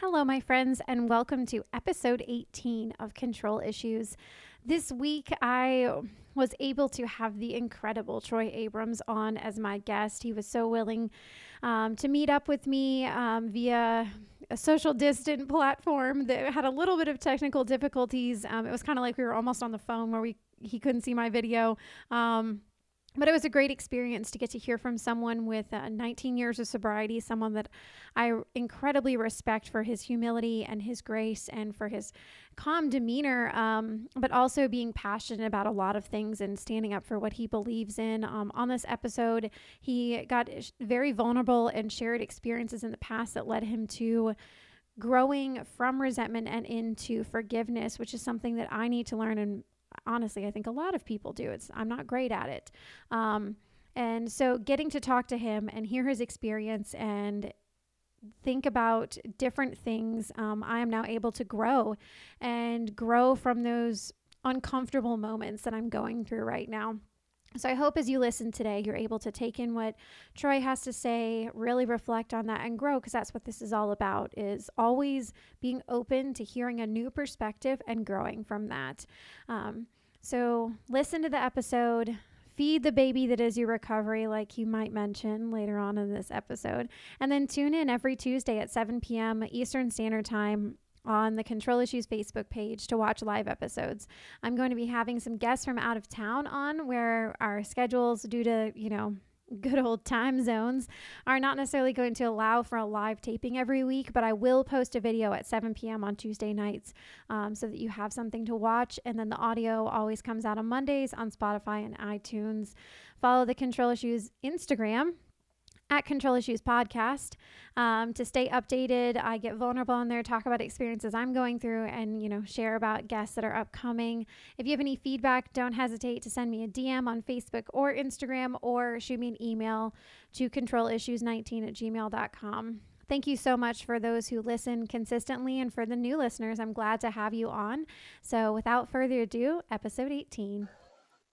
Hello, my friends, and welcome to episode 18 of Control Issues. This week, I was able to have the incredible Troy Abrams on as my guest. He was so willing um, to meet up with me um, via a social distant platform that had a little bit of technical difficulties. Um, it was kind of like we were almost on the phone where we he couldn't see my video. Um, but it was a great experience to get to hear from someone with uh, 19 years of sobriety, someone that I incredibly respect for his humility and his grace and for his calm demeanor, um, but also being passionate about a lot of things and standing up for what he believes in. Um, on this episode, he got very vulnerable and shared experiences in the past that led him to growing from resentment and into forgiveness, which is something that I need to learn and honestly, I think a lot of people do. It's I'm not great at it. Um, and so getting to talk to him and hear his experience and think about different things, um, I am now able to grow and grow from those uncomfortable moments that I'm going through right now. So I hope as you listen today, you're able to take in what Troy has to say, really reflect on that and grow because that's what this is all about is always being open to hearing a new perspective and growing from that. Um, so listen to the episode, feed the baby that is your recovery, like you might mention later on in this episode. And then tune in every Tuesday at 7 p.m. Eastern Standard Time on the Control Issues Facebook page to watch live episodes. I'm going to be having some guests from out of town on where our schedules, due to, you know, good old time zones are not necessarily going to allow for a live taping every week, but I will post a video at 7 p.m. on Tuesday nights um, so that you have something to watch. And then the audio always comes out on Mondays on Spotify and iTunes. Follow the Control Issues Instagram at Control Issues Podcast um, to stay updated. I get vulnerable in there, talk about experiences I'm going through, and you know share about guests that are upcoming. If you have any feedback, don't hesitate to send me a DM on Facebook or Instagram, or shoot me an email to controlissues19 at gmail.com. Thank you so much for those who listen consistently, and for the new listeners, I'm glad to have you on. So, without further ado, episode 18.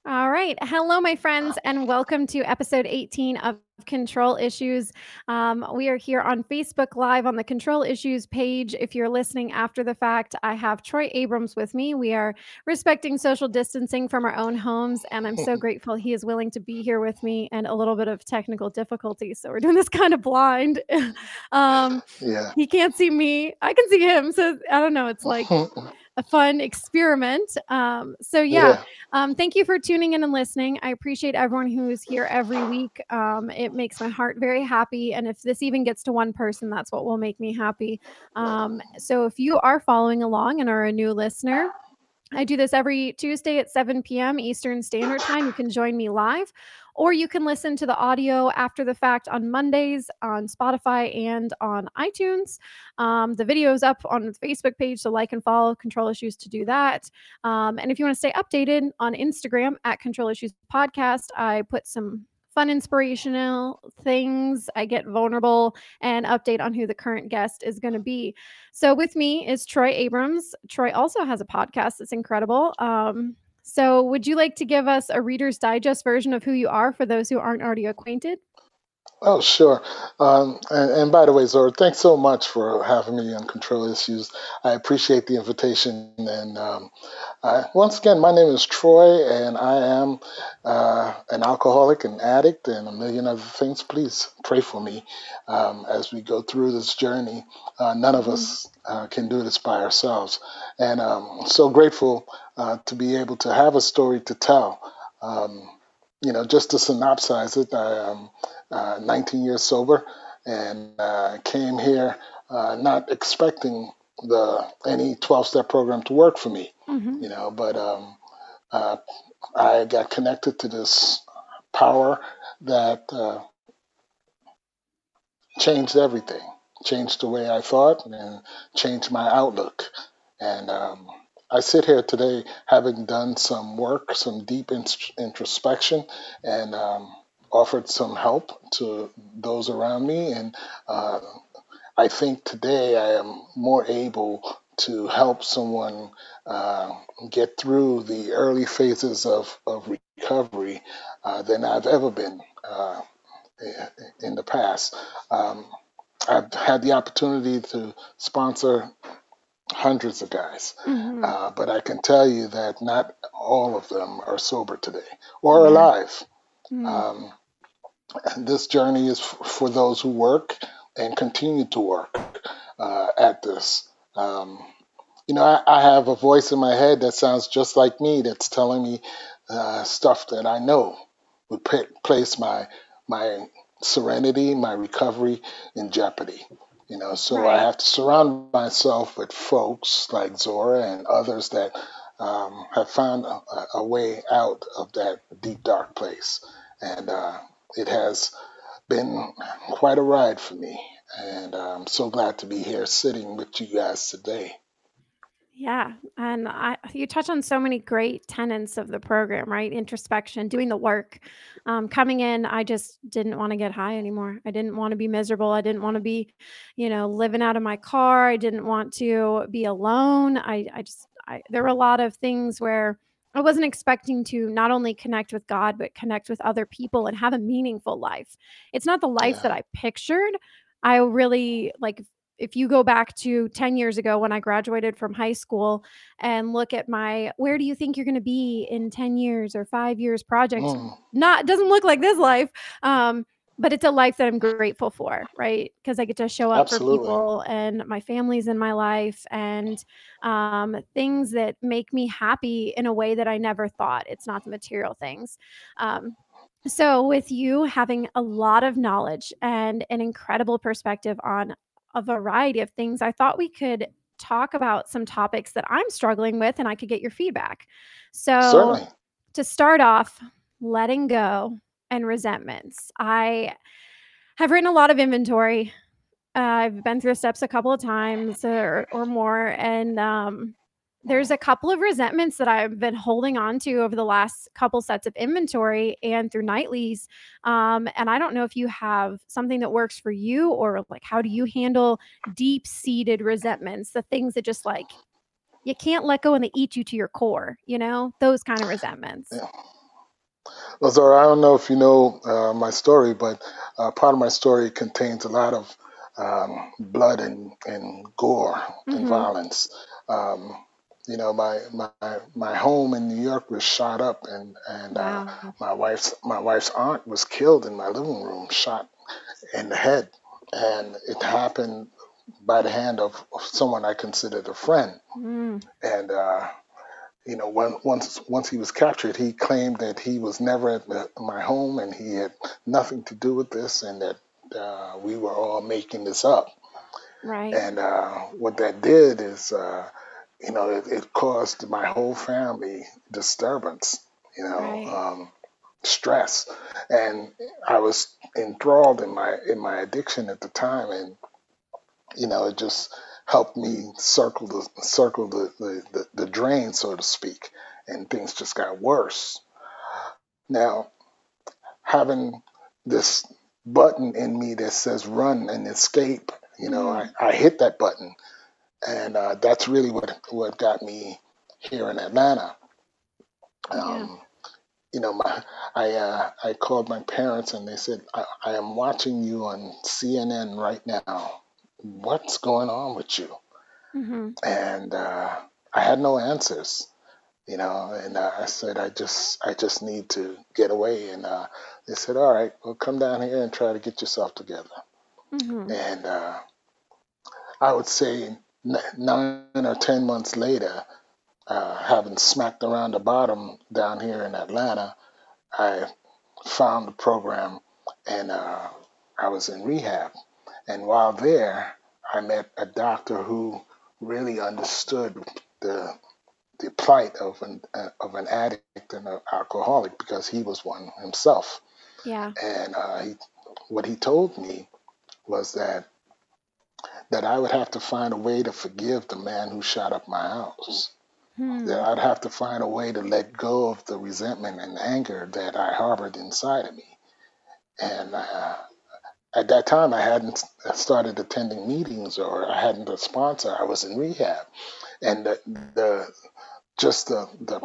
All right. Hello, my friends, and welcome to episode 18 of Control Issues. Um, we are here on Facebook Live on the Control Issues page. If you're listening after the fact, I have Troy Abrams with me. We are respecting social distancing from our own homes, and I'm so grateful he is willing to be here with me and a little bit of technical difficulties. So we're doing this kind of blind. um, yeah. He can't see me, I can see him. So I don't know. It's like, a fun experiment. Um, so yeah, yeah. Um, thank you for tuning in and listening. I appreciate everyone who's here every week. Um, it makes my heart very happy. And if this even gets to one person, that's what will make me happy. Um, so if you are following along and are a new listener, I do this every Tuesday at 7 p.m. Eastern Standard Time. You can join me live, or you can listen to the audio after the fact on Mondays on Spotify and on iTunes. Um, the video is up on the Facebook page, so like and follow Control Issues to do that. Um, and if you want to stay updated on Instagram at Control Issues Podcast, I put some fun, inspirational things. I get vulnerable and update on who the current guest is going to be. So, with me is Troy Abrams. Troy also has a podcast that's incredible. Um, so, would you like to give us a Reader's Digest version of who you are for those who aren't already acquainted? Oh, sure. Um, and, and by the way, Zora, thanks so much for having me on Control Issues. I appreciate the invitation. And um, I, once again, my name is Troy, and I am uh, an alcoholic, an addict, and a million other things. Please pray for me um, as we go through this journey. Uh, none of us uh, can do this by ourselves. And um, I'm so grateful uh, to be able to have a story to tell. Um, you know, just to synopsize it, I am uh, 19 years sober and uh, came here uh, not expecting the any 12 step program to work for me, mm-hmm. you know, but um, uh, I got connected to this power that uh, changed everything, changed the way I thought, and changed my outlook. And um, I sit here today having done some work, some deep in- introspection, and um, offered some help to those around me. And uh, I think today I am more able to help someone uh, get through the early phases of, of recovery uh, than I've ever been uh, in the past. Um, I've had the opportunity to sponsor hundreds of guys, hmm uh, but I can tell you that not all of them are sober today or Yeah. alive. Mm. Um, this journey is f- for those who work and continue to work uh, at this. Um, you know, I, I have a voice in my head that sounds just like me that's telling me uh, stuff that I know would pa- place my my serenity, my recovery in jeopardy. You know, so I have to surround myself with folks like Zora and others that um, have found a, a way out of that deep dark place, and uh, it has been quite a ride for me. And I'm so glad to be here sitting with you guys today. Yeah, and I you touch on so many great tenets of the program, right? Introspection, doing the work. Um, coming in, I just didn't want to get high anymore. I didn't want to be miserable. I didn't want to be, you know, living out of my car. I didn't want to be alone. I I just I there were a lot of things where I wasn't expecting to not only connect with God, but connect with other people and have a meaningful life. It's not the life Yeah. that I pictured. I really like if you go back to 10 years ago when I graduated from high school and look at my where do you think you're going to be in 10 years or 5 years project Mm, not doesn't look like this life um but it's a life that I'm grateful for, right? Because I get to show up for people and my family's in my life and um, things that make me happy in a way that I never thought. It's not the material things. Um, so, with you having a lot of knowledge and an incredible perspective on a variety of things, I thought we could talk about some topics that I'm struggling with and I could get your feedback. So, Certainly. to start off, letting go and resentments. I have written a lot of inventory. Uh, I've been through steps a couple of times or, or more, and um, there's a couple of resentments that I've been holding on to over the last couple sets of inventory and through nightlies. Um, and I don't know if you have something that works for you or like how do you handle deep seated resentments, the things that just like you can't let go and they eat you to your core, you know, those kind of resentments. Yeah. Well, I don't know if you know uh, my story, but uh, part of my story contains a lot of um, blood and, and gore and Mm-hmm. violence. Um, you know, my, my my home in New York was shot up, and and uh, Wow. my wife's my wife's aunt was killed in my living room, shot in the head, and it happened by the hand of someone I considered a friend. Mm, And uh, you know, when, once once he was captured, he claimed that he was never at the, my home and he had nothing to do with this, and that uh, we were all making this up. right. And uh, what that did is, uh, you know, it, it caused my whole family disturbance. You know, Right. um, stress, and I was enthralled in my in my addiction at the time, and you know, it just helped me circle the circle the the, the, the drain, so to speak, and things just got worse. Now, having this button in me that says run and escape, you know, I, Mm, I hit that button, and uh, that's really what what got me here in Atlanta. yeah. Um, you know, my I uh, I called my parents and they said I, I am watching you on CNN right now. What's going on with you? Mm-hmm. And uh, I had no answers, you know. And uh, I said I just I just need to get away. And uh, they said, all right, well, come down here and try to get yourself together. Mm-hmm. And uh, I would say n- nine or ten months later, uh, having smacked around the bottom down here in Atlanta, I found the program and uh, I was in rehab. And while there, I met a doctor who really understood the the plight of an uh, of an addict and an alcoholic because he was one himself. Yeah. And uh, he, what he told me was that that I would have to find a way to forgive the man who shot up my house. That Hmm. I'd have to find a way to let go of the resentment and anger that I harbored inside of me. And uh, at that time, I hadn't started attending meetings or I hadn't a sponsor. I was in rehab, and the, the just the, the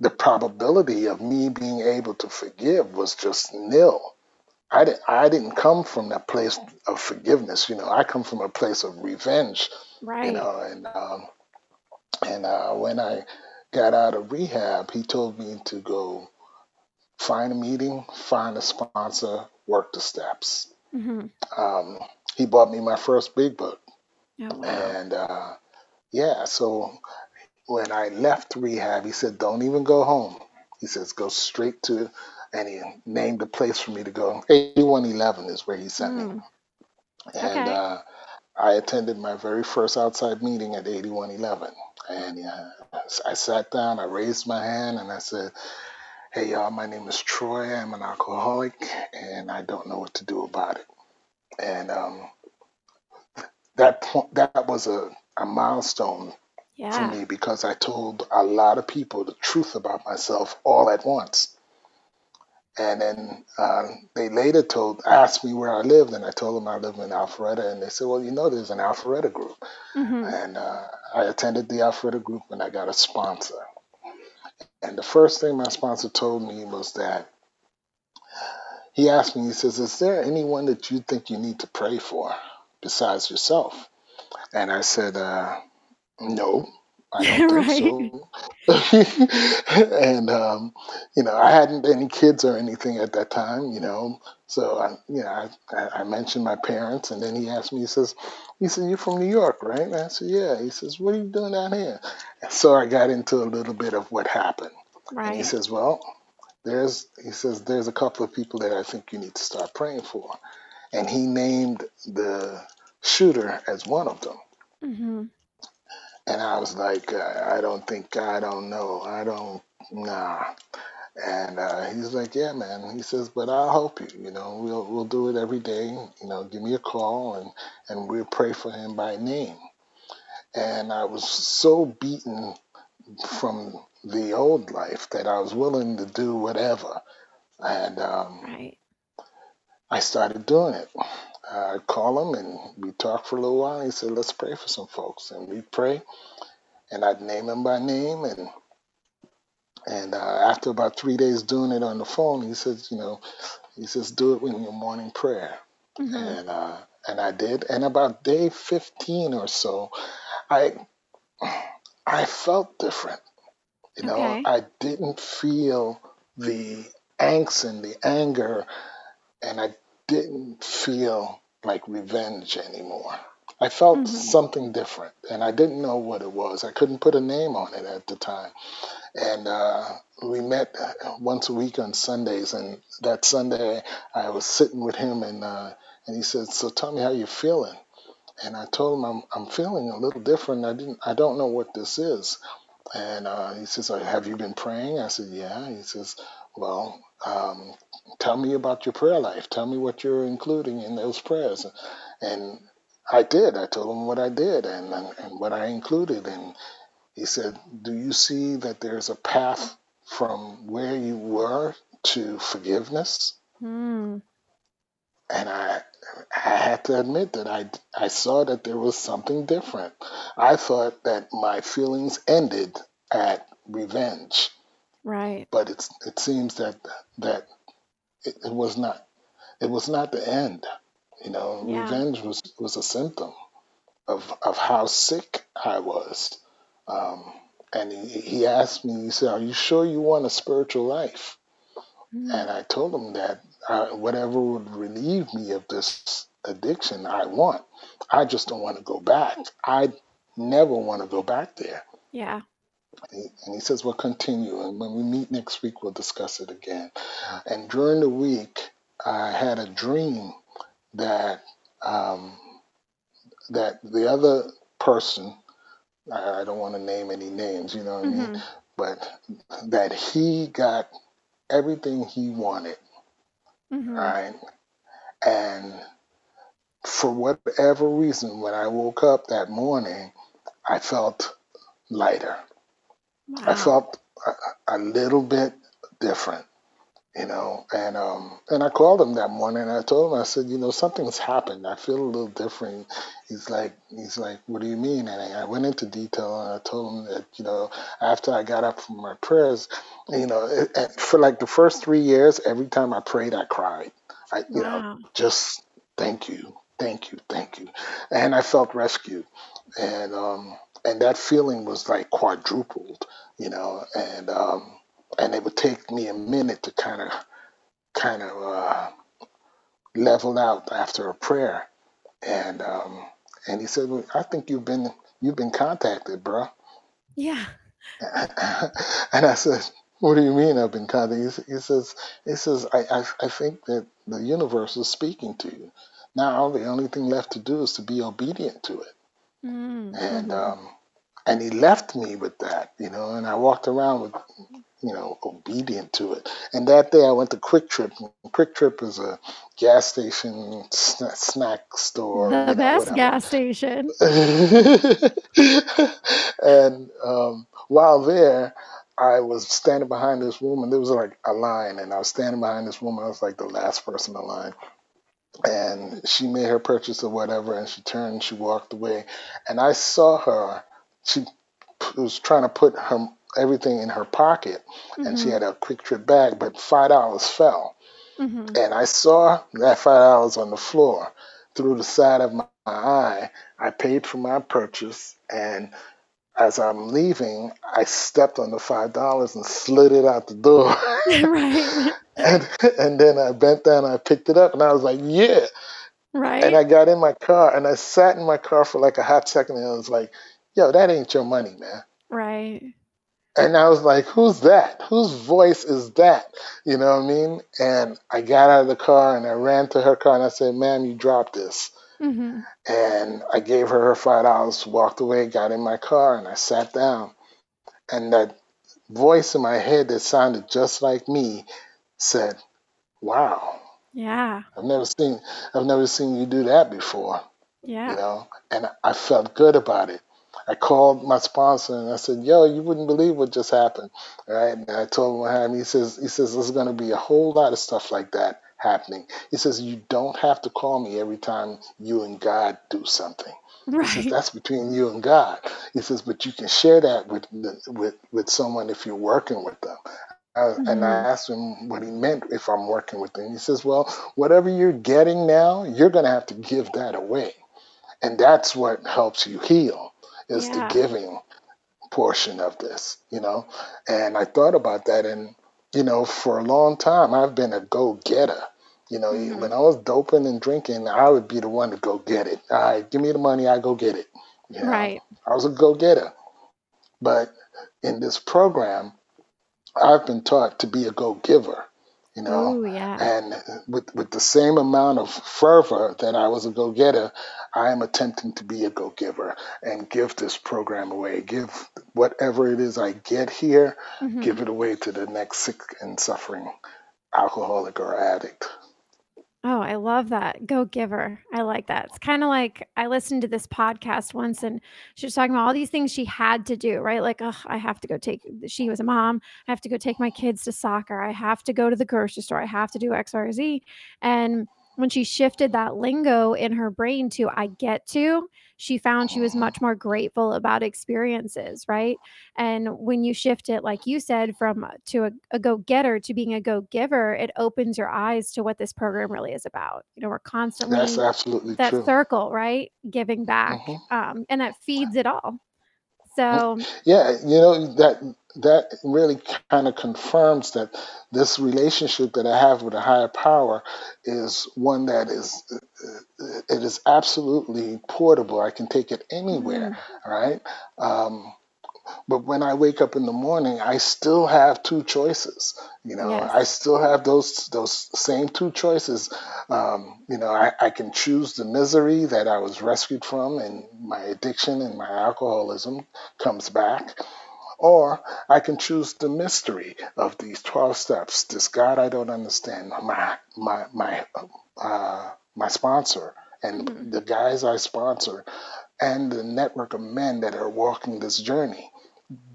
the probability of me being able to forgive was just nil. I didn't I didn't come from that place of forgiveness. You know, I come from a place of revenge. Right. You know, and um, and uh, when I got out of rehab, he told me to go find a meeting, find a sponsor, work the steps. Mm-hmm. Um, he bought me my first big book, Oh, wow. and uh, yeah, so when I left rehab, he said, "Don't even go home." He says, "Go straight to," and he named a place for me to go. Eighty-one eleven is where he sent me, Mm. and Okay. uh, I attended my very first outside meeting at eighty-one eleven. And uh, I sat down, I raised my hand, and I said, "Hey, y'all, my name is Troy. I'm an alcoholic, and I don't know what to do about it." And um, that point, that was a, a milestone for me because I told a lot of people the truth about myself all at once. And then uh, they later told, asked me where I lived, and I told them I live in Alpharetta, and they said, "Well, you know, there's an Alpharetta group." Mm-hmm. And uh, I attended the Alpharetta group, and I got a sponsor. And the first thing my sponsor told me was that he asked me, he says, "Is there anyone that you think you need to pray for besides yourself?" And I said, uh, No, I don't think right. so. and um, you know, I hadn't any kids or anything at that time, you know. So I, you know, I, I mentioned my parents, and then he asked me. He says, "He said you're from New York, right?" And I said, "Yeah." He says, "What are you doing down here?" And so I got into a little bit of what happened, and he says, "Well, there's," he says, "there's a couple of people that I think you need to start praying for," and he named the shooter as one of them. Mm-hmm. And I was like, uh, I don't think, I don't know, I don't, nah. And uh, he's like, yeah, man. He says, but I'll help you. You know, we'll we'll do it every day. You know, give me a call and and we'll pray for him by name. And I was so beaten from the old life that I was willing to do whatever. And um, Right. I started doing it. I'd call him and we talked for a little while. He said, let's pray for some folks. And we pray and I'd name him by name and And uh, after about three days doing it on the phone, he says, you know, he says, do it in your morning prayer. Mm-hmm. And uh, and I did. And about day 15 or so, I I felt different. You know, Okay. I didn't feel the angst and the anger, and I didn't feel like revenge anymore. I felt Mm-hmm. something different, and I didn't know what it was. I couldn't put a name on it at the time and uh, we met uh, once a week on Sundays. And that Sunday, I was sitting with him, and uh, and he said, "So tell me how you're feeling." And I told him, "I'm I'm feeling a little different. I didn't I don't know what this is." And uh, he says, "Uh, "Have you been praying?" I said, "Yeah." He says, "Well." Um, Tell me about your prayer life. Tell me what you're including in those prayers. And I did. I told him what I did and, and, and what I included. And he said, Do you see that there's a path from where you were to forgiveness? Mm. And I, I had to admit that I, I saw that there was something different. I thought that my feelings ended at revenge, Right. but it's, it seems that, that it, it was not. It was not the end. You know, Yeah. revenge was, was a symptom of, of how sick I was. Um, and he, he asked me, he said, Are you sure you want a spiritual life? Mm. And I told him that uh, whatever would relieve me of this addiction, I want. I just don't want to go back. I never want to go back there. Yeah. And he, and he says, Well, continue. And when we meet next week, we'll discuss it again. And during the week, I had a dream that um, that the other person I I don't want to name any names, you know what I mean? Mm-hmm. But that he got everything he wanted, Mm-hmm. right? And for whatever reason, when I woke up that morning, I felt lighter. I Wow. felt a, a little bit different, you know. And um, and I called him that morning. and I told him, I said, you know, something's happened. I feel a little different. He's like, he's like, what do you mean? And I I went into detail and I told him that, you know, after I got up from my prayers, you know, it, it- for like the first three years, every time I prayed, I cried. I, you know, just thank you, thank you, thank you. And I felt rescued. And, um, and that feeling was like quadrupled, you know, and, um, and it would take me a minute to kind of, kind of, uh, level out after a prayer. And, um, and he said, well, I think you've been, you've been contacted, bro. Yeah. and I said, what do you mean I've been contacted? He, says, he says, I, I, I think that the universe is speaking to you. Now the only thing left to do is to be obedient to it. Mm-hmm. And um, and he left me with that, you know, and I walked around with, you know, obedient to it. And that day I went to QuikTrip. Quick Trip is a gas station snack store. The you know, best whatever. gas station. and um, while there, I was standing behind this woman. There was like a line, and I was standing behind this woman. I was like the last person in line. And she made her purchase or whatever, and she turned, she walked away. And I saw her, she was trying to put her everything in her pocket, and she Mm-hmm. had a QuikTrip bag, but $5 fell. Mm-hmm. And I saw that $5 on the floor through the side of my eye. I paid for my purchase, and as I'm leaving, I stepped on the five dollars and slid it out the door. right. and and then I bent down, and I picked it up, and I was like, "Yeah!" Right. And I got in my car, and I sat in my car for like a hot second, and I was like, "Yo, that ain't your money, man." Right. And I was like, "Who's that? Whose voice is that?" You know what I mean? And I got out of the car, and I ran to her car, and I said, "Ma'am, you dropped this." Mm-hmm. And I gave her her five dollars, walked away, got in my car, and I sat down. And that voice in my head that sounded just like me said, "Wow, Yeah. I've never seen I've never seen you do that before." Yeah, you know, and I felt good about it. I called my sponsor and I said, "Yo, you wouldn't believe what just happened." Right? And I told him what happened. He says, "He says there's going to be a whole lot of stuff like that happening." He says, "You don't have to call me every time you and God do something." He says Right. that's between you and God. He says, but you can share that with with with someone if you're working with them. Uh, and I Mm-hmm. asked him what he meant if I'm working with them. He says, well, whatever you're getting now, you're going to have to give that away, and that's what helps you heal is the giving portion of this, you know. And I thought about that, and you know, for a long time, I've been a go-getter. You know, Mm-hmm. when I was doping and drinking, I would be the one to go get it. All right, give me the money, I go get it. You know, Right. I was a go-getter. But in this program, I've been taught to be a go-giver. You know, Oh yeah. and with with the same amount of fervor that I was a go-getter, I am attempting to be a go-giver and give this program away. Give whatever it is I get here, Mm-hmm. give it away to the next sick and suffering alcoholic or addict. Oh, I love that. Go giver. I like that. It's kind of like I listened to this podcast once and she was talking about all these things she had to do, right? Like, oh, I have to go take, she was a mom. I have to go take my kids to soccer. I have to go to the grocery store. I have to do X, Y, or Z. And when she shifted that lingo in her brain to I get to, she found she was much more grateful about experiences, right? And when you shift it, like you said, from to a, a go getter to being a go giver, it opens your eyes to what this program really is about. You know, we're That's constantly absolutely that true. circle, right? Giving back. hmm Um, and that feeds it all. So, Yeah, you know that that really kind of confirms that this relationship that I have with a higher power is one that is it is absolutely portable. I can take it anywhere, mm, right? Um, but when I wake up in the morning, I still have two choices. You know, yes. I still have those those same two choices. Um, you know, I, I can choose the misery that I was rescued from, and my addiction and my alcoholism comes back, or I can choose the mystery of these twelve steps. This God I don't understand. My my my uh, my sponsor and hmm the guys I sponsor, and the network of men that are walking this journey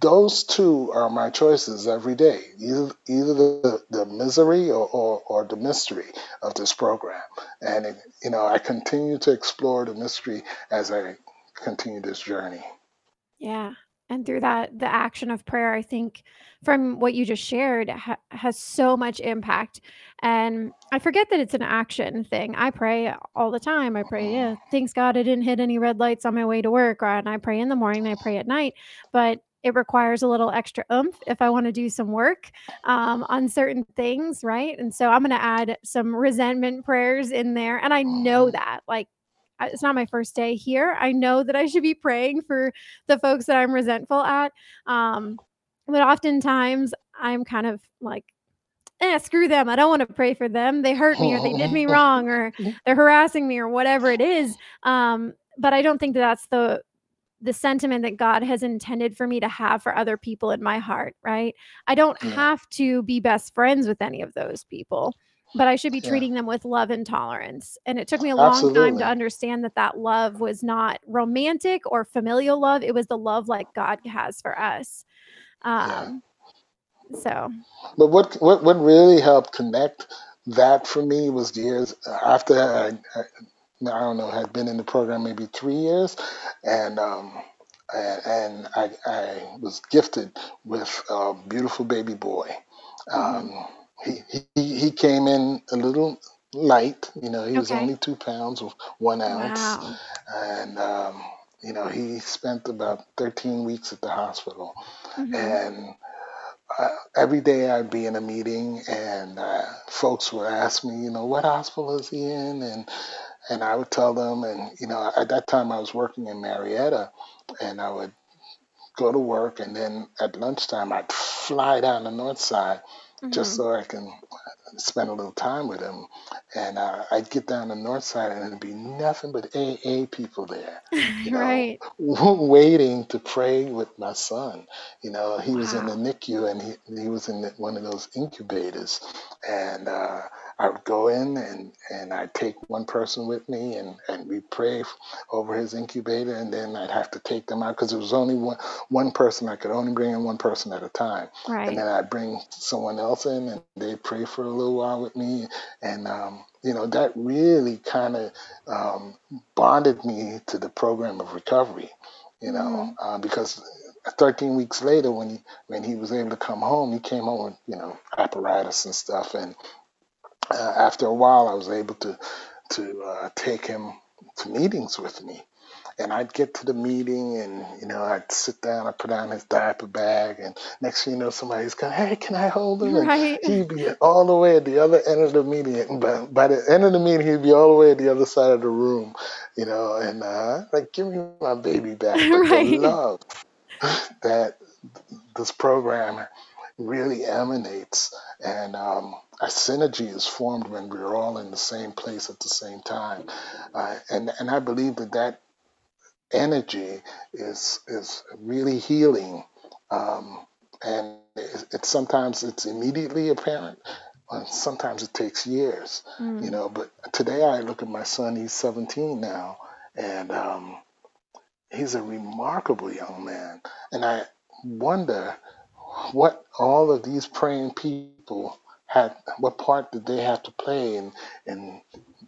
those two are my choices every day either either the, the misery or, or, or the mystery of this program and it, you know i continue to explore the mystery as i continue this journey Yeah. And through that, the action of prayer, I think from what you just shared ha- has so much impact. And I forget that it's an action thing. I pray all the time. I pray, yeah, thanks God I didn't hit any red lights on my way to work. Or, and I pray in the morning, I pray at night. But it requires a little extra oomph if I want to do some work um, on certain things, right? And so I'm going to add some resentment prayers in there. And I know that, like, it's not my first day here. I know that I should be praying for the folks that I'm resentful at. Um, but oftentimes I'm kind of like, eh, screw them. I don't want to pray for them. They hurt me or they did me wrong or they're harassing me or whatever it is. Um, but I don't think that that's the the sentiment that God has intended for me to have for other people in my heart, right? I don't Yeah. have to be best friends with any of those people, but I should be Yeah. treating them with love and tolerance. And it took me a long time to understand that that love was not romantic or familial love. It was the love like God has for us. Yeah. Um, so, But what what what really helped connect that for me was years after I, I, I don't know had been in the program maybe three years, and um, and, and I I was gifted with a beautiful baby boy. mhm. Um, he, he he came in a little light, you know. He was okay. only two pounds with one ounce, Wow. and um, you know he spent about 13 weeks at the hospital, hmm and uh, every day I'd be in a meeting and uh, folks would ask me, you know, what hospital is he in? And, and I would tell them. And, you know, at that time I was working in Marietta and I would go to work. And then at lunchtime, I'd fly down the north side just hmm so I can spend a little time with them. And uh, I'd get down the north side and it'd be nothing but AA people there, you know, right. waiting to pray with my son. You know, he was in the NICU and he, he was in the, one of those incubators. And uh, I would go in and, and I'd take one person with me and, and we pray over his incubator. And then I'd have to take them out because it was only one, one person. I could only bring in one person at a time. And then I'd bring someone else in and they'd pray for a little while with me. And, um, you know, that really kind of um, bonded me to the program of recovery, you know, hmm uh, because 13 weeks later, when he when he was able to come home, he came home with you know apparatus and stuff, and uh, after a while, I was able to to uh, take him to meetings with me, and I'd get to the meeting, and you know, I'd sit down, I put down his diaper bag, and next thing you know, somebody's going, "Hey, can I hold him?" And Right. he'd be all the way at the other end of the meeting, and by, by the end of the meeting, he'd be all the way at the other side of the room, you know, and uh, like, give me my baby back. But the right. love that this program really emanates, and um, a synergy is formed when we're all in the same place at the same time, uh, and and I believe that that energy is is really healing, um, and it, it's sometimes it's immediately apparent, and sometimes it takes years, you Mm. know. But today I look at my son; he's 17 now, and um, he's a remarkable young man, and I wonder what all of these praying people had what part did they have to play in in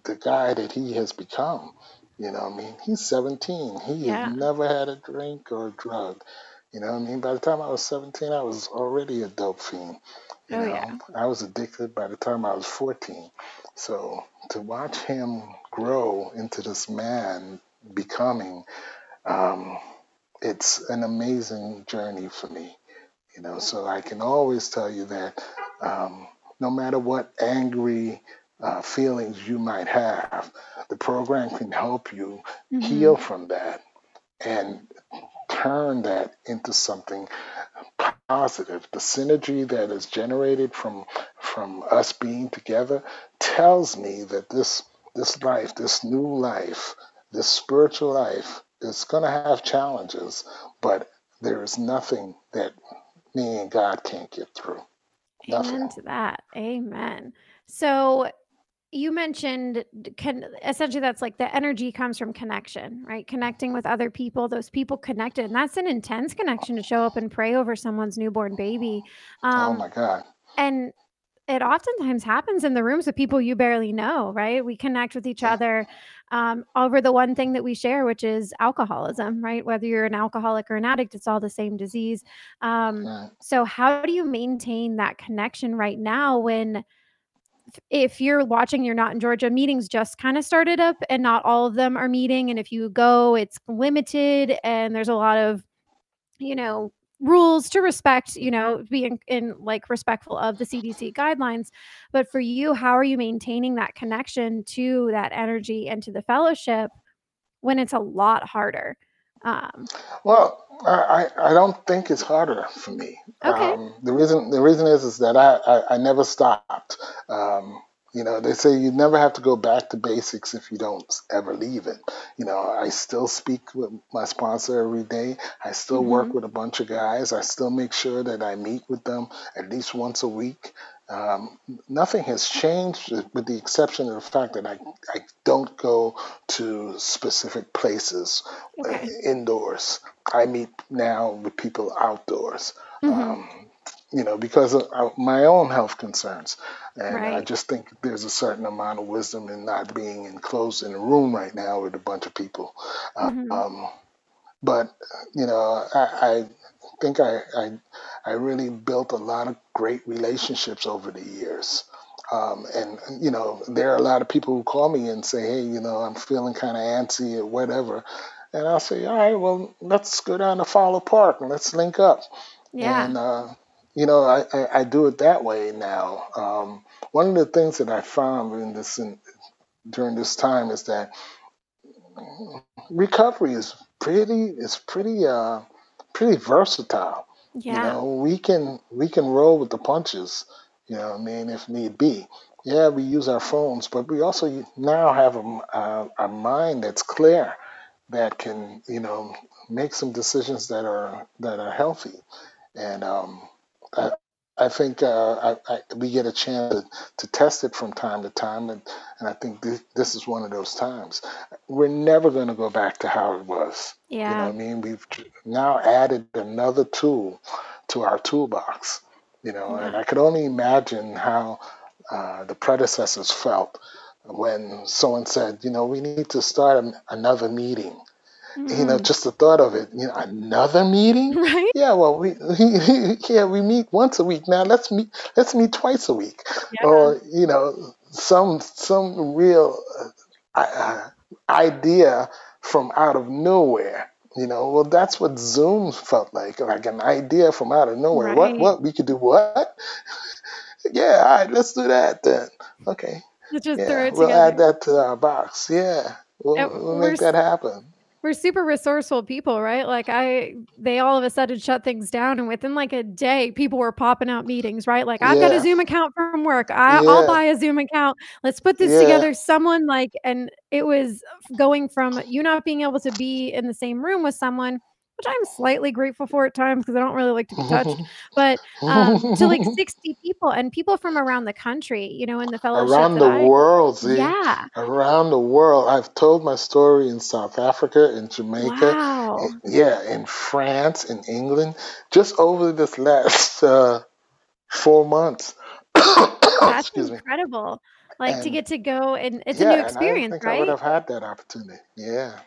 the guy that he has become? You know what i mean he's 17 he has Yeah. never had a drink or a drug. You know what i mean by the time i was 17 i was already a dope fiend. You Oh, yeah. know i was addicted by the time i was 14 so to watch him grow into this man becoming um, it's an amazing journey for me you know so i can always tell you that um, no matter what angry uh, feelings you might have the program can help you hmm heal from that and turn that into something positive. The synergy that is generated from from us being together tells me that this this life this new life this spiritual life is going to have challenges but there is nothing that me and God can't get through. Nothing. Amen to that. Amen. So you mentioned can essentially that's like the energy comes from connection, right? Connecting with other people, those people connected. And that's an intense connection to show up and pray over someone's newborn baby. Oh Um, my God. and it oftentimes happens in the rooms with people you barely know, right? We connect with each Yeah. other um, over the one thing that we share, which is alcoholism, right? Whether you're an alcoholic or an addict, it's all the same disease. Um, Right. so, how do you maintain that connection right now when, if you're watching, you're not in Georgia, meetings just kind of started up and not all of them are meeting. And if you go, it's limited and there's a lot of you know, rules to respect, you know, being in like respectful of the CDC guidelines. But for you, how are you maintaining that connection to that energy and to the fellowship when it's a lot harder? Um, Well, I, I don't think it's harder for me. okay. Um, the reason the reason is is that I, I, I never stopped. Um, you know, they say you never have to go back to basics if you don't ever leave it. You know, I still speak with my sponsor every day. I still work with a bunch of guys. I still make sure that I meet with them at least once a week. Um, nothing has changed with the exception of the fact that I, I don't go to specific places uh, Okay. indoors. I meet now with people outdoors, hmm um, you know, because of uh, my own health concerns. And I just think there's a certain amount of wisdom in not being enclosed in a room right now with a bunch of people. Uh, hmm um, but, you know, I, I think I, I, I really built a lot of great relationships over the years. Um, and, you know, there are a lot of people who call me and say, hey, you know, I'm feeling kind of antsy or whatever. And I'll say, all right, well, let's go down to Fowler Park and let's link up. Yeah. And, uh, you know, I, I, I do it that way now. Um, one of the things that I found in this in, during this time is that recovery is pretty is pretty uh, pretty versatile. You Yeah. know, we can we can roll with the punches. You know, what I mean, if need be. Yeah, we use our phones, but we also now have a a mind that's clear that can you know make some decisions that are that are healthy and um, I, I think uh, I, I, we get a chance to, to test it from time to time, and, and I think this, this is one of those times. We're never going to go back to how it was. Yeah. You know what I mean? We've now added another tool to our toolbox. You know, and I could only imagine how uh, the predecessors felt when someone said, you know, we need to start an, another meeting you know, hmm just the thought of it, you know, another meeting? Right. Yeah, well, we yeah we meet once a week now. Let's meet let's meet twice a week, Yeah. or you know, some some real uh, uh, idea from out of nowhere. You know, well, that's what Zoom felt like, like an idea from out of nowhere. What Right. what we could do what? Yeah, all right, let's do that then. Okay, Let's just throw yeah, it we'll add that to our box. Yeah, we'll we'll make that happen. We're super resourceful people, right? Like I they all of a sudden shut things down and within like a day people were popping out meetings, right? Like I've got a Zoom account from work. I I'll yeah, buy a Zoom account. Let's put this yeah. together. Someone like and it was going from you not being able to be in the same room with someone, which I'm slightly grateful for at times because I don't really like to be touched, but um to like 60 people and people from around the country, you know, in the fellowship Around the I world, see? yeah. Around the world. I've told my story in South Africa, in Jamaica, i- Wow. yeah, in France, in England, just over this last uh, four months. That's Excuse me. incredible. Like, to get to go and it's a new yeah, and I didn't experience, think I would have had that opportunity. Yeah,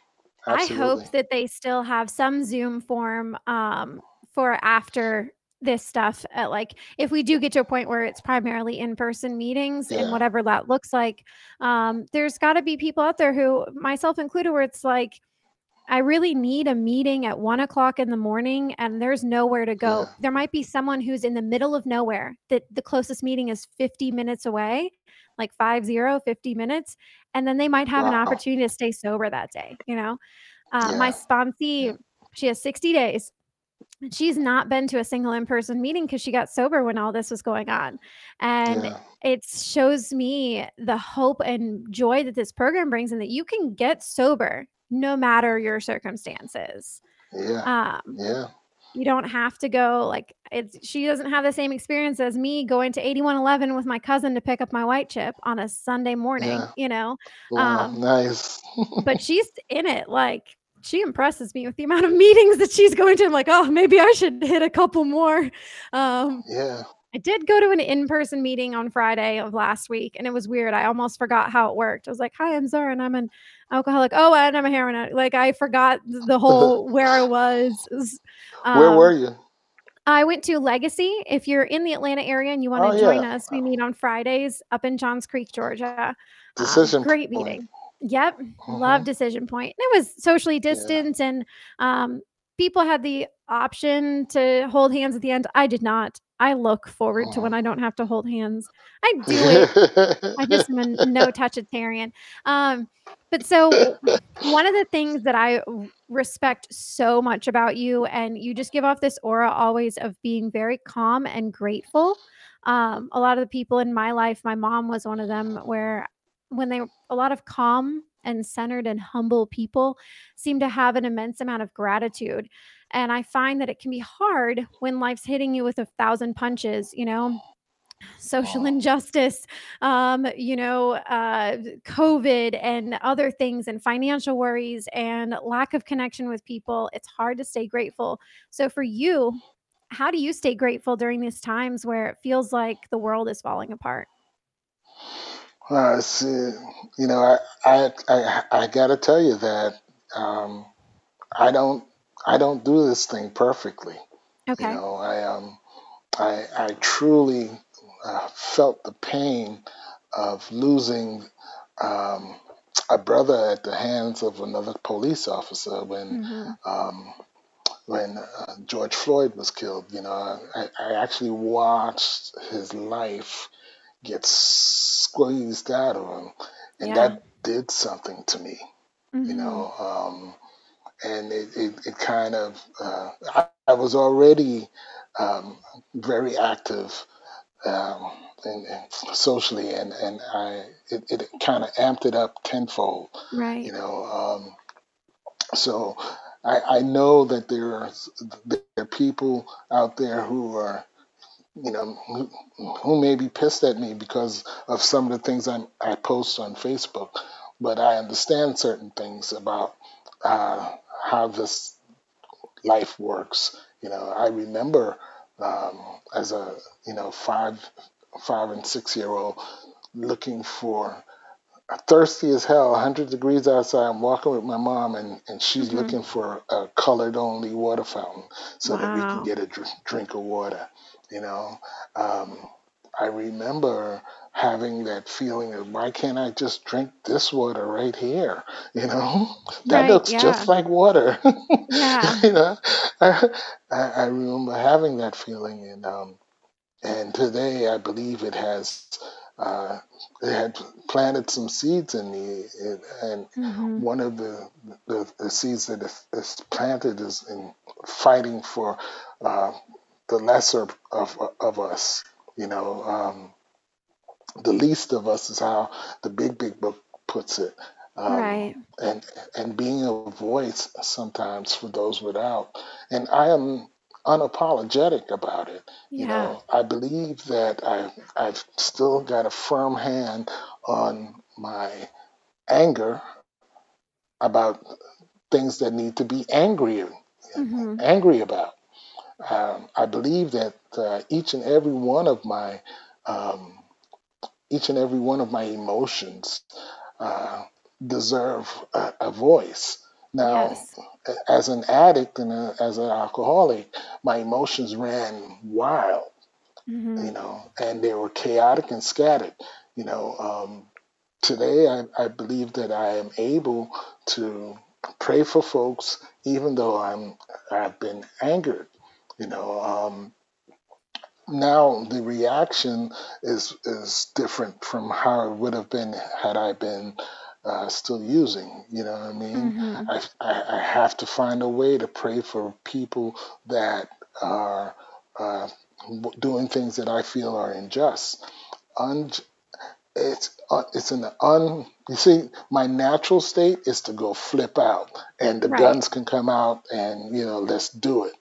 I hope that they still have some Zoom form, um, for after this stuff at, like if we do get to a point where it's primarily in-person meetings and whatever that looks like, um, there's gotta be people out there who, myself included, where it's like, I really need a meeting at one o'clock in the morning and there's nowhere to yeah. go. There might be someone who's in the middle of nowhere that the closest meeting is 50 minutes away, like 50, 50 minutes, and then they might have an opportunity to stay sober that day, you know? Uh, my Yeah, yeah, sponsee, she has 60 days. She's not been to a single in-person meeting because she got sober when all this was going on. And yeah, it shows me the hope and joy that this program brings and that you can get sober no matter your circumstances. yeah, Um, yeah, you don't have to go like it's she doesn't have the same experience as me going to 8111 with my cousin to pick up my white chip on a Sunday morning, yeah. you know. Wow, Um, nice. but she's in it like she impresses me with the amount of meetings that she's going to. I'm like, oh, maybe I should hit a couple more. Um, Yeah, I did go to an in-person meeting on Friday of last week, and it was weird. I almost forgot how it worked. I was like, "Hi, I'm Zara, and I'm an alcoholic." Oh, and I'm a heroin addict. Like I forgot the whole where I was. Um, where were um, you? I went to Legacy. If you're in the Atlanta area and you want to oh, join yeah. us, we meet on Fridays up in Johns Creek, Georgia. Decision um, great point. meeting. Yep, love Decision Point. It was socially distanced, yeah. and um, people had the option to hold hands at the end. I did not. I look forward to when I don't have to hold hands. I do it. I just am a no touchitarian. Um, but so one of the things that I respect so much about you, and you just give off this aura always of being very calm and grateful. Um, a lot of the people in my life, my mom was one of them, where when they a lot of calm and centered and humble people seem to have an immense amount of gratitude. And I find that it can be hard when life's hitting you with a thousand punches, you know, social injustice, um, you know, uh, COVID and other things, and financial worries and lack of connection with people. It's hard to stay grateful. So, for you, how do you stay grateful during these times where it feels like the world is falling apart? Uh, see, you know, I I I, I got to tell you that um, I don't I don't do this thing perfectly. Okay. You know, I um I I truly uh, felt the pain of losing um, a brother at the hands of another police officer when mm-hmm. um, when uh, George Floyd was killed. You know, I, I actually watched his life get squeezed out of them. and yeah. that did something to me. Mm-hmm. You know, um, and it, it, it, kind of uh, I, I, was already um, very active um, and, and socially, and and I it, it kind of amped it up tenfold. Right. You know, um, so I, I know that there are there are people out there who are you know, who, who may be pissed at me because of some of the things I'm, I post on Facebook, but I understand certain things about uh, how this life works. You know, I remember um, as a you know five five and six year old looking for thirsty as hell, 100 degrees outside. I'm walking with my mom, and, and she's mm-hmm. looking for a colored only water fountain so that we can get a dr- drink of water. You know, um, I remember having that feeling of why can't I just drink this water right here? You know, that Right, looks just like water. Yeah. you know, I, I remember having that feeling, and um, and today I believe it has uh, it had planted some seeds in me, and, and hmm one of the, the the seeds that is, is planted is in fighting for uh, the lesser of, of us. You know, um, the least of us is how the big big book puts it. Um, right. And and being a voice sometimes for those without. And I am unapologetic about it. You know, I believe that I I've still got a firm hand on my anger about things that need to be angry hmm angry about. Um, I believe that uh, each and every one of my um, each and every one of my emotions uh, deserve a, a voice. Now, Yes. as an addict and a, as an alcoholic, my emotions ran wild, hmm you know, and they were chaotic and scattered. You know, um, today I, I believe that I am able to pray for folks, even though I'm I've been angered you know, um, now the reaction is is different from how it would have been had I been uh, still using. You know what I mean? hmm I, I I have to find a way to pray for people that are uh, doing things that I feel are unjust. Un- it's uh, it's an un. You see, my natural state is to go flip out, and the Right. guns can come out, and you know, let's do it.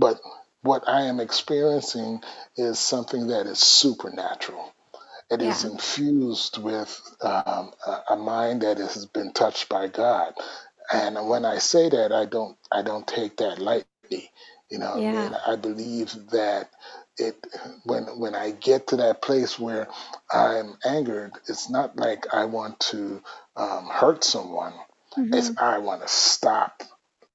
But what I am experiencing is something that is supernatural. It is Yeah. infused with um, a, a mind that has been touched by God. And when I say that, I don't I don't take that lightly. You know, I mean, I believe that it when when I get to that place where I'm angered, it's not like I want to um, hurt someone. It's hmm I want to stop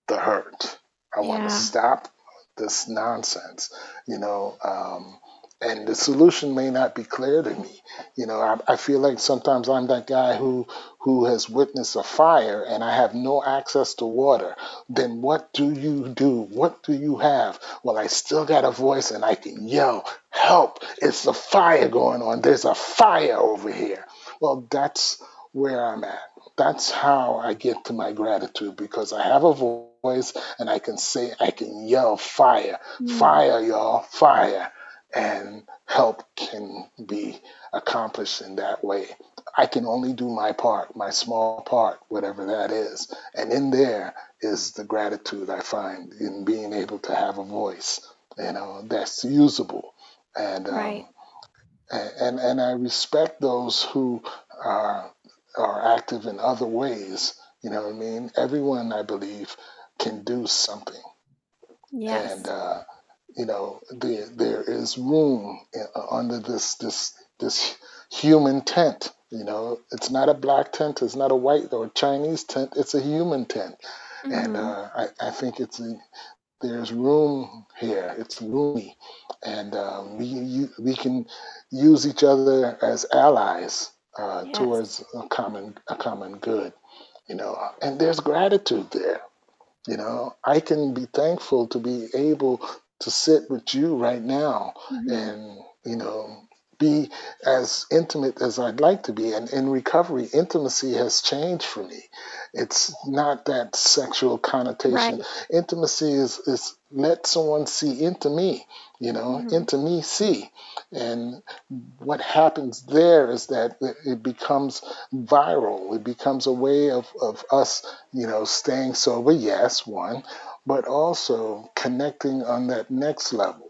the hurt. I want to Yeah. stop this nonsense, you know. Um, and the solution may not be clear to me. You know, I, I feel like sometimes I'm that guy who who has witnessed a fire and I have no access to water. Then what do you do? What do you have? Well, I still got a voice and I can yell, "Help! It's a fire going on. There's a fire over here." Well, that's where I'm at. That's how I get to my gratitude because I have a voice and I can say, I can yell fire, Mm. fire, y'all, fire, and help can be accomplished in that way. I can only do my part, my small part, whatever that is. And in there is the gratitude I find in being able to have a voice, you know, that's usable. And Right. um, and and I respect those who are are active in other ways. You know what I mean? Everyone, I believe, can do something, and uh, you know, there there is room in, under this this this human tent. You know, it's not a black tent, it's not a white or Chinese tent. It's a human tent, and hmm uh, I I think it's a, there's room here. It's roomy, and um, we you, we can use each other as allies uh, Yes. towards a common a common good. You know, and there's gratitude there. You know, I can be thankful to be able to sit with you right now hmm and, you know, be as intimate as I'd like to be. And in recovery, intimacy has changed for me. It's not that sexual connotation. Right. Intimacy is, is let someone see into me, you know, hmm into me see. And what happens there is that it it becomes viral. It becomes a way of, of us you know, staying sober, yes, one, but also connecting on that next level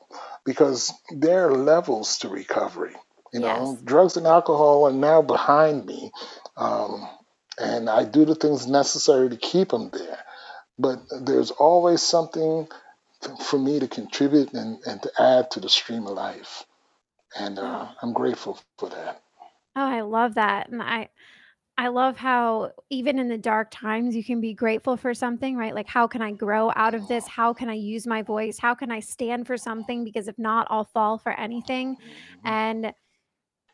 because there are levels to recovery. You know, Yes. drugs and alcohol are now behind me, um, and I do the things necessary to keep them there. But there's always something for me to contribute and, and to add to the stream of life, and uh, I'm grateful for that. oh, I love that. And I I love how even in the dark times you can be grateful for something, right? Like how can I grow out of this? How can I use my voice? How can I stand for something? Because if not, I'll fall for anything. Mhm. And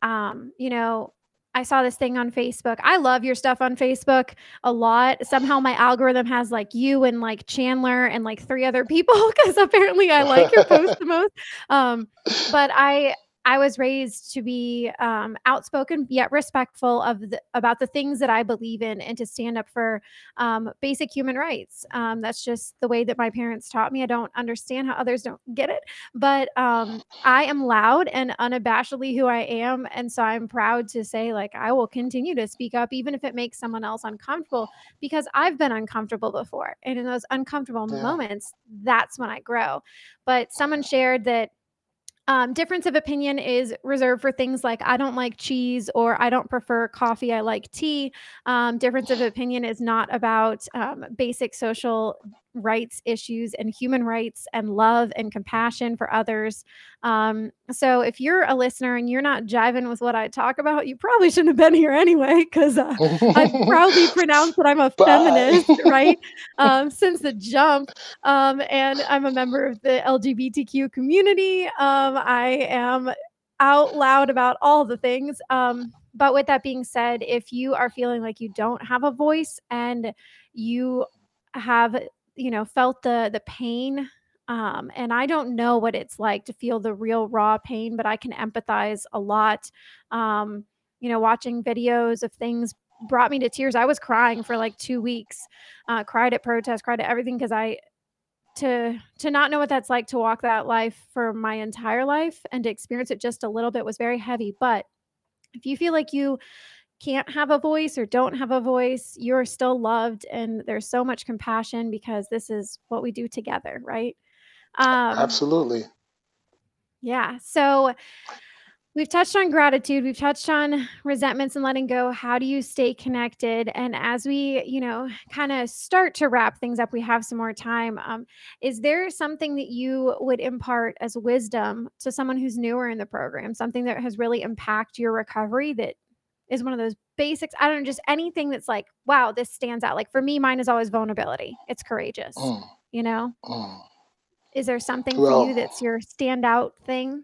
um, you know, I saw this thing on Facebook. I love your stuff on Facebook a lot. Somehow my algorithm has like you and like Chandler and like three other people because apparently I like your post the most. Um, but I I was raised to be um, outspoken yet respectful of the, about the things that I believe in and to stand up for um, basic human rights. Um, that's just the way that my parents taught me. I don't understand how others don't get it, but um, I am loud and unabashedly who I am, and so I'm proud to say, like, I will continue to speak up even if it makes someone else uncomfortable because I've been uncomfortable before, and in those uncomfortable yeah. moments, that's when I grow. But someone shared that um, difference of opinion is reserved for things like I don't like cheese or I don't prefer coffee, I like tea. Um, difference of opinion is not about um, basic social rights issues and human rights and love and compassion for others. Um, so if you're a listener and you're not jiving with what I talk about, you probably shouldn't have been here anyway, because uh, I proudly pronounce that I'm a Bye. feminist, right? Um, since the jump um, and I'm a member of the LGBTQ community. Um, I am out loud about all the things. Um, but with that being said, if you are feeling like you don't have a voice and you have, you know, felt the the pain, um, and I don't know what it's like to feel the real raw pain, but I can empathize a lot. Um, you know, watching videos of things brought me to tears. I was crying for like two weeks uh, cried at protests, cried at everything because I to to not know what that's like to walk that life for my entire life and to experience it just a little bit was very heavy, but if you feel like you can't have a voice or don't have a voice, you're still loved and there's so much compassion because this is what we do together, right? Um, Absolutely. yeah. So We've touched on gratitude, we've touched on resentments and letting go. How do you stay connected? And as we, you know, kind of start to wrap things up, we have some more time. Um, is there something that you would impart as wisdom to someone who's newer in the program, something that has really impacted your recovery that is one of those basics? I don't know, just anything that's like, wow, this stands out. Like for me, mine is always vulnerability. It's courageous, Mm, you know? mm. Is there something for you that's your standout thing?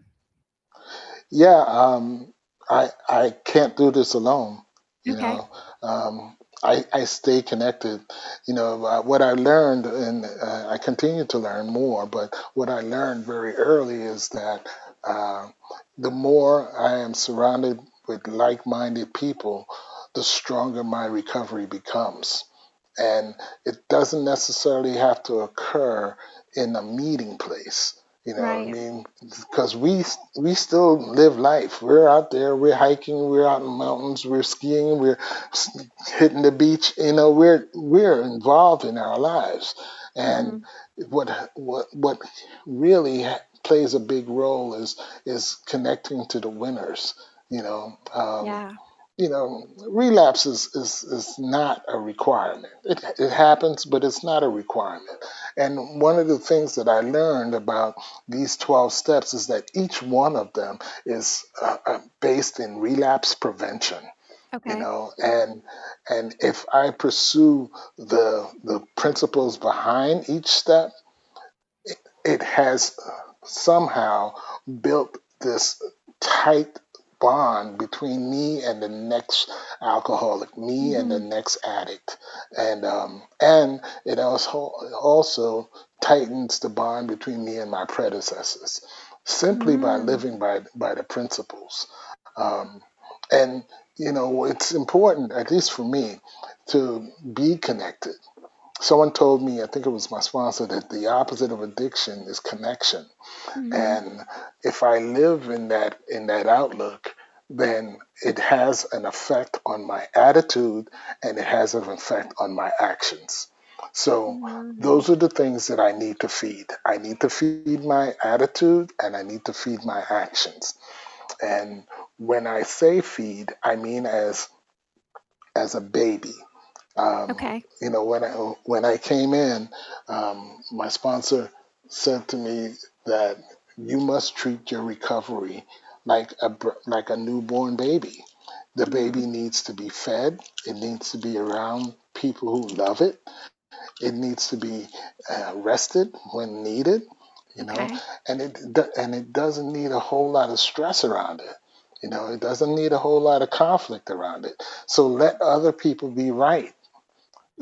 yeah, um, I I can't do this alone. You Okay. know, um, I I stay connected. You know, uh, what I learned, and uh, I continue to learn more. But what I learned very early is that uh, the more I am surrounded with like-minded people, the stronger my recovery becomes. and it doesn't necessarily have to occur in a meeting place. You know what I mean? Because we we still live life. We're out there. We're hiking. We're out in the mountains. We're skiing. We're hitting the beach. You know, we're we're involved in our lives, and hmm what what what really plays a big role is is connecting to the winners. You know, um, Yeah. you know, relapse is, is, is not a requirement. It, it happens, but it's not a requirement. And one of the things that I learned about these 12 steps is that each one of them is uh, uh, based in relapse prevention. Okay. You know, and and if I pursue the the principles behind each step, it has somehow built this tight bond between me and the next alcoholic, me and the hmm next addict, and um, and it also also tightens the bond between me and my predecessors, simply by Mm. living by by the principles. Um, and you know, it's important, at least for me, to be connected someone told me, I think it was my sponsor, that the opposite of addiction is connection. Mhm. And if I live in that in that outlook, then it has an effect on my attitude and it has an effect on my actions. So Mhm. those are the things that I need to feed. I need to feed my attitude and I need to feed my actions. And when I say feed, I mean as as a baby. Um, Okay. you know, when I when I came in, um, my sponsor said to me that you must treat your recovery like a like a newborn baby. The baby Mm. needs to be fed. It needs to be around people who love it. It needs to be uh, rested when needed. You know, Okay. and it and it doesn't need a whole lot of stress around it. You know, it doesn't need a whole lot of conflict around it. So let other people be right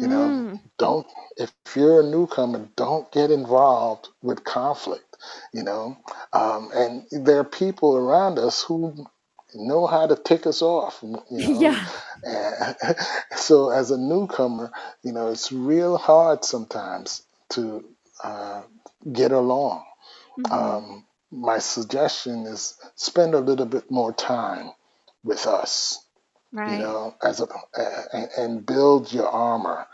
you know, Mm. don't, if you're a newcomer, don't get involved with conflict, you know. Um, and there are people around us who know how to tick us off, you know. Yeah. And so as a newcomer, you know, it's real hard sometimes to uh, get along. Mhm. Um, my suggestion is spend a little bit more time with us, you Right. know, as a, and, and build your armor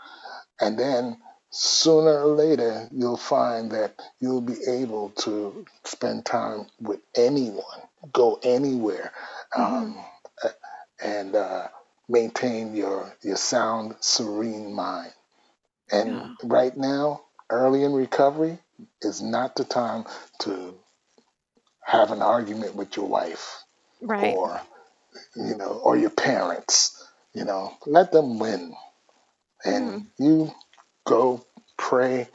and then sooner or later, you'll find that you'll be able to spend time with anyone, go anywhere, um, and uh, maintain your, your sound, serene mind. And Yeah. right now, early in recovery is not the time to have an argument with your wife Right. or, you know, or your parents. You know, let them win. And Mm. you go pray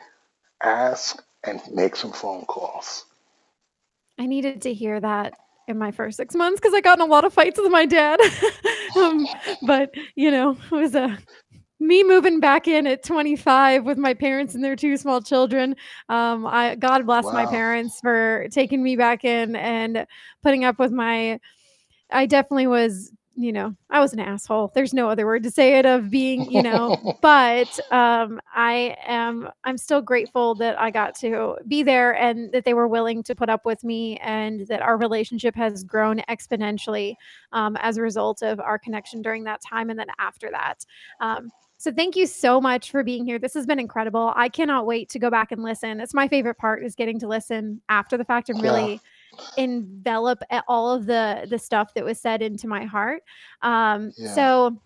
ask, and make some phone calls. I needed to hear that in my first 6 months because I got in a lot of fights with my dad. Um, but, you know, it was, a me moving back in at 25 with my parents and their 2 small children. Um, I God bless my parents for taking me back in and putting up with my I definitely was, you know, I was an asshole. There's no other word to say it of being, you know, but um I am I'm still grateful that I got to be there and that they were willing to put up with me and that our relationship has grown exponentially um, as a result of our connection during that time and then after that. Um, so thank you so much for being here. This has been incredible. I cannot wait to go back and listen. It's my favorite part is getting to listen after the fact and yeah. Envelop all of the the stuff that was said into my heart. Um, yeah. So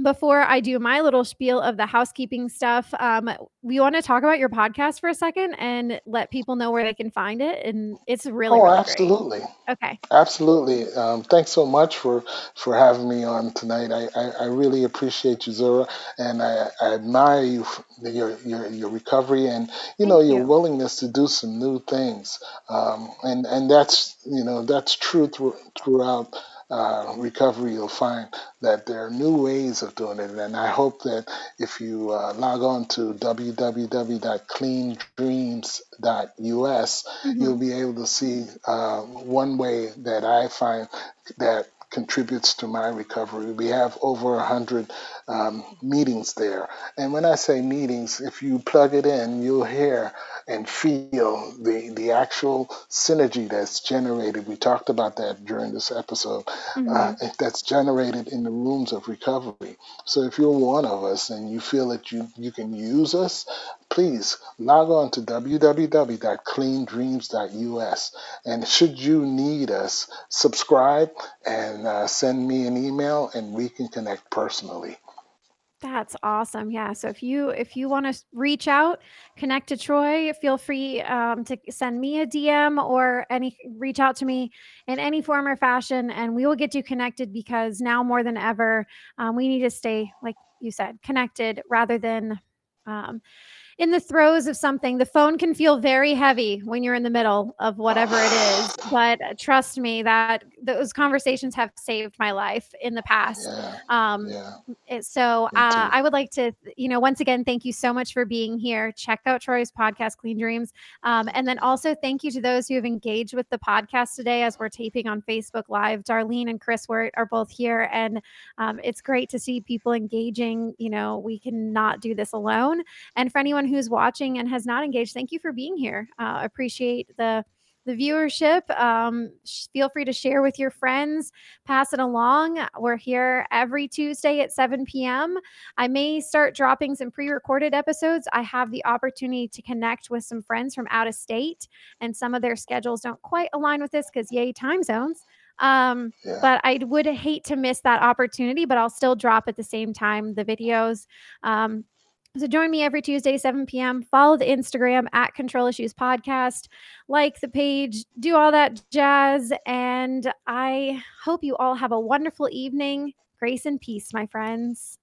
before I do my little spiel of the housekeeping stuff, um, we want to talk about your podcast for a second and let people know where they can find it. And it's really, oh, really absolutely. Great. Okay. Absolutely. Um, thanks so much for for having me on tonight. I, I, I really appreciate you, Zura, and I, I admire you your, your your recovery and you know your you. willingness to do some new things. Um, and and that's you know that's true through, throughout uh, recovery, you'll find that there are new ways of doing it. And I hope that if you uh, log on to www.cleandreams.us, mm-hmm. you'll be able to see uh, one way that I find that contributes to my recovery. We have over 100 um, meetings there. And when I say meetings, if you plug it in, you'll hear and feel the, the actual synergy that's generated. We talked about that during this episode. Mm-hmm. Uh, that's generated in the rooms of recovery. So if you're one of us and you feel that you, you can use us, please log on to www.cleandreams.us. And should you need us, subscribe and uh, send me an email and we can connect personally. That's awesome. Yeah. So if you if you want to reach out, connect to Troy, feel free um, to send me a DM or any reach out to me in any form or fashion, and we will get you connected because now more than ever, um, we need to stay, like you said, connected rather than um, in the throes of something, the phone can feel very heavy when you're in the middle of whatever it is. But trust me, that those conversations have saved my life in the past. Yeah, um, yeah. It, so uh, I would like to, you know, once again, thank you so much for being here. Check out Troy's podcast, Clean Dreams. Um, and then also thank you to those who have engaged with the podcast today as we're taping on Facebook Live. Darlene and Chris Wirt are both here. And um, it's great to see people engaging. You know, we cannot do this alone. And for anyone who's watching and has not engaged, thank you for being here. Uh, appreciate the the viewership. Um, sh- feel free to share with your friends, pass it along. We're here every Tuesday at 7 p.m. I may start dropping some pre recorded episodes. I have the opportunity to connect with some friends from out of state, and some of their schedules don't quite align with this because, yay, time zones. Um, yeah. But I would hate to miss that opportunity, but I'll still drop at the same time the videos. Um, so join me every Tuesday, 7 p.m. Follow the Instagram at Control Issues Podcast, like the page, do all that jazz. And I hope you all have a wonderful evening. Grace and peace, my friends.